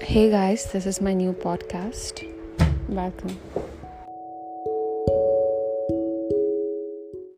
Hey guys, this is my new podcast. Welcome.